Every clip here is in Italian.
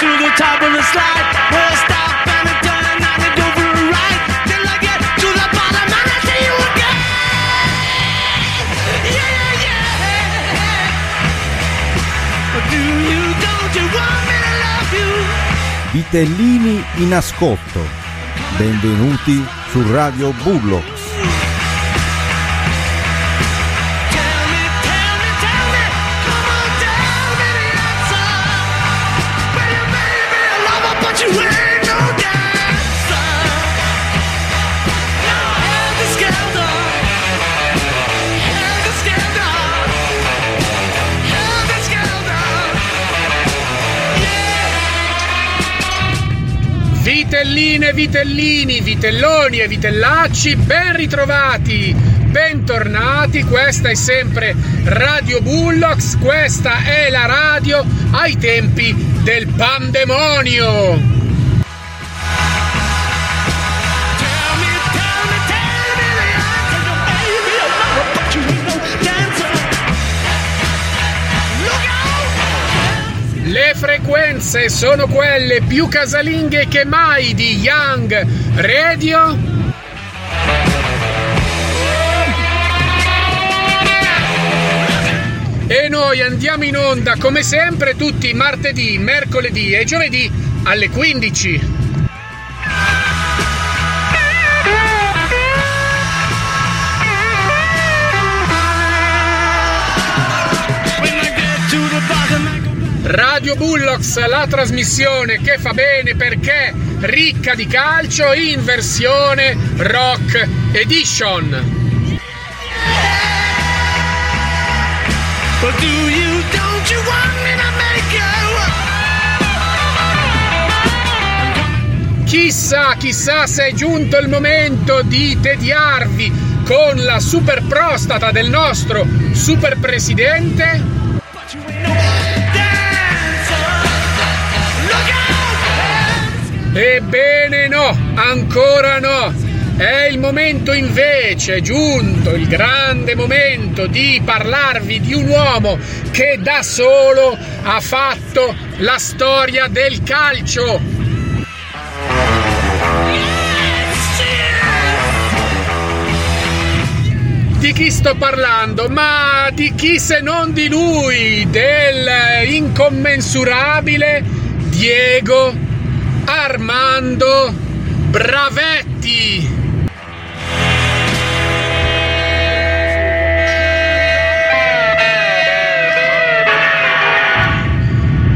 to the top of the slide, I stop and I turn and I for a ride till I get to the bottom and I see you again. Yeah, yeah. Do you, don't you want me to love you? Vitellini in ascolto. Benvenuti su Radio Bullox. Vitelline, vitellini, vitelloni e vitellacci, ben ritrovati, bentornati, questa è sempre Radio Bullocks, questa è la radio ai tempi del pandemonio. Frequenze sono quelle più casalinghe che mai di Young Radio. E noi andiamo in onda come sempre tutti martedì, mercoledì e giovedì alle 15. Radio Bullocks, la trasmissione che fa bene perché ricca di calcio in versione rock edition. Chissà, chissà se è giunto il momento di tediarvi con la super prostata del nostro super presidente. Ebbene no, ancora no. È il momento invece, è giunto il grande momento di parlarvi di un uomo che da solo ha fatto la storia del calcio. Di chi sto parlando? Ma di chi se non di lui, del incommensurabile Diego Armando Bravetti.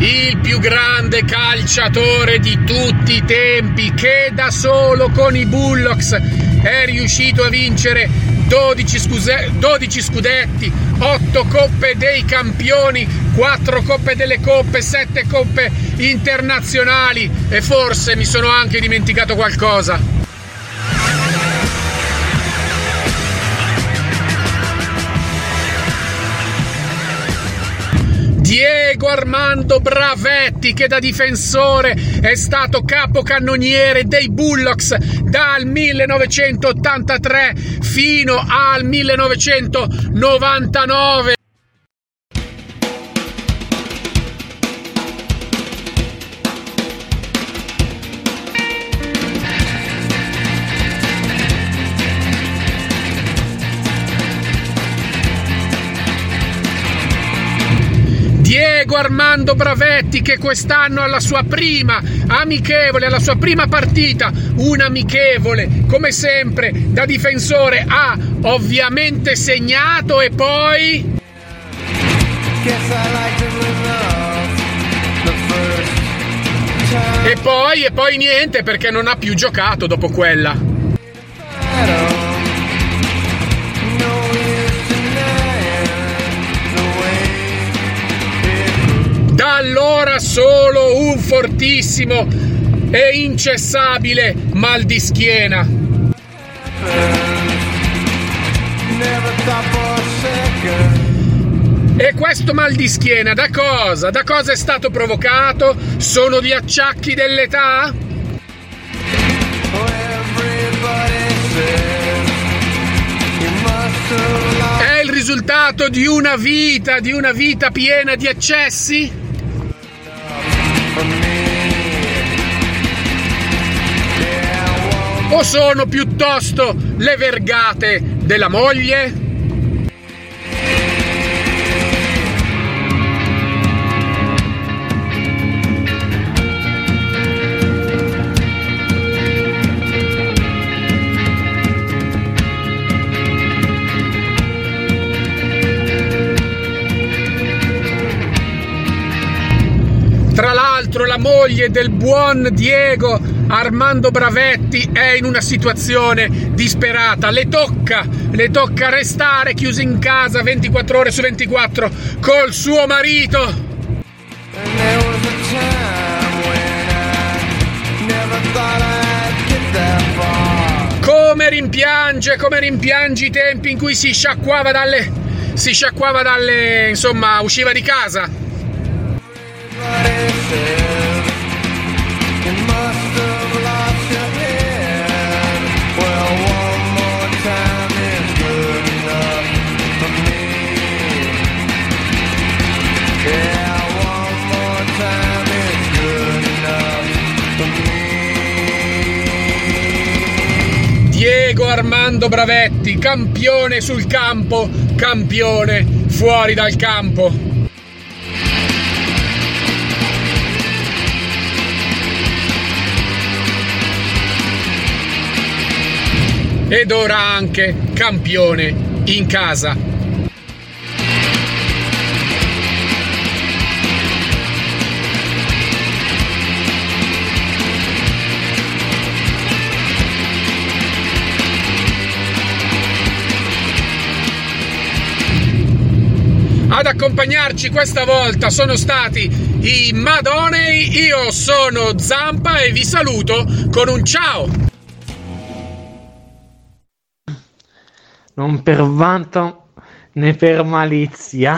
Il più grande calciatore di tutti i tempi che da solo con i Bullocks è riuscito a vincere 12, scuse- 12 scudetti, 8 coppe dei campioni, 4 coppe delle coppe, 7 coppe internazionali e forse mi sono anche dimenticato qualcosa. Armando Bravetti che da difensore è stato capocannoniere dei Bullocks dal 1983 fino al 1999. Diego Armando Bravetti che quest'anno alla sua prima amichevole, alla sua prima partita, un amichevole come sempre da difensore ha ovviamente segnato e poi e poi e poi niente perché non ha più giocato dopo quella. Solo un fortissimo e incessabile mal di schiena. E questo mal di schiena da cosa? Da cosa è stato provocato? Sono gli acciacchi dell'età? È il risultato di una vita, di una vita piena di eccessi? O sono piuttosto le vergate della moglie? Tra l'altro la moglie del buon Diego Armando Bravetti è in una situazione disperata. Le tocca, le tocca restare chiusa in casa 24 ore su 24 col suo marito. Come rimpiange, come rimpiange i tempi in cui si sciacquava dalle si sciacquava dalle, insomma, usciva di casa. Diego Armando Bravetti, campione sul campo, campione fuori dal campo. Ed ora anche campione in casa. Ad accompagnarci questa volta sono stati i Madonei, io sono Zampa e vi saluto con un ciao! non per vanto né per malizia.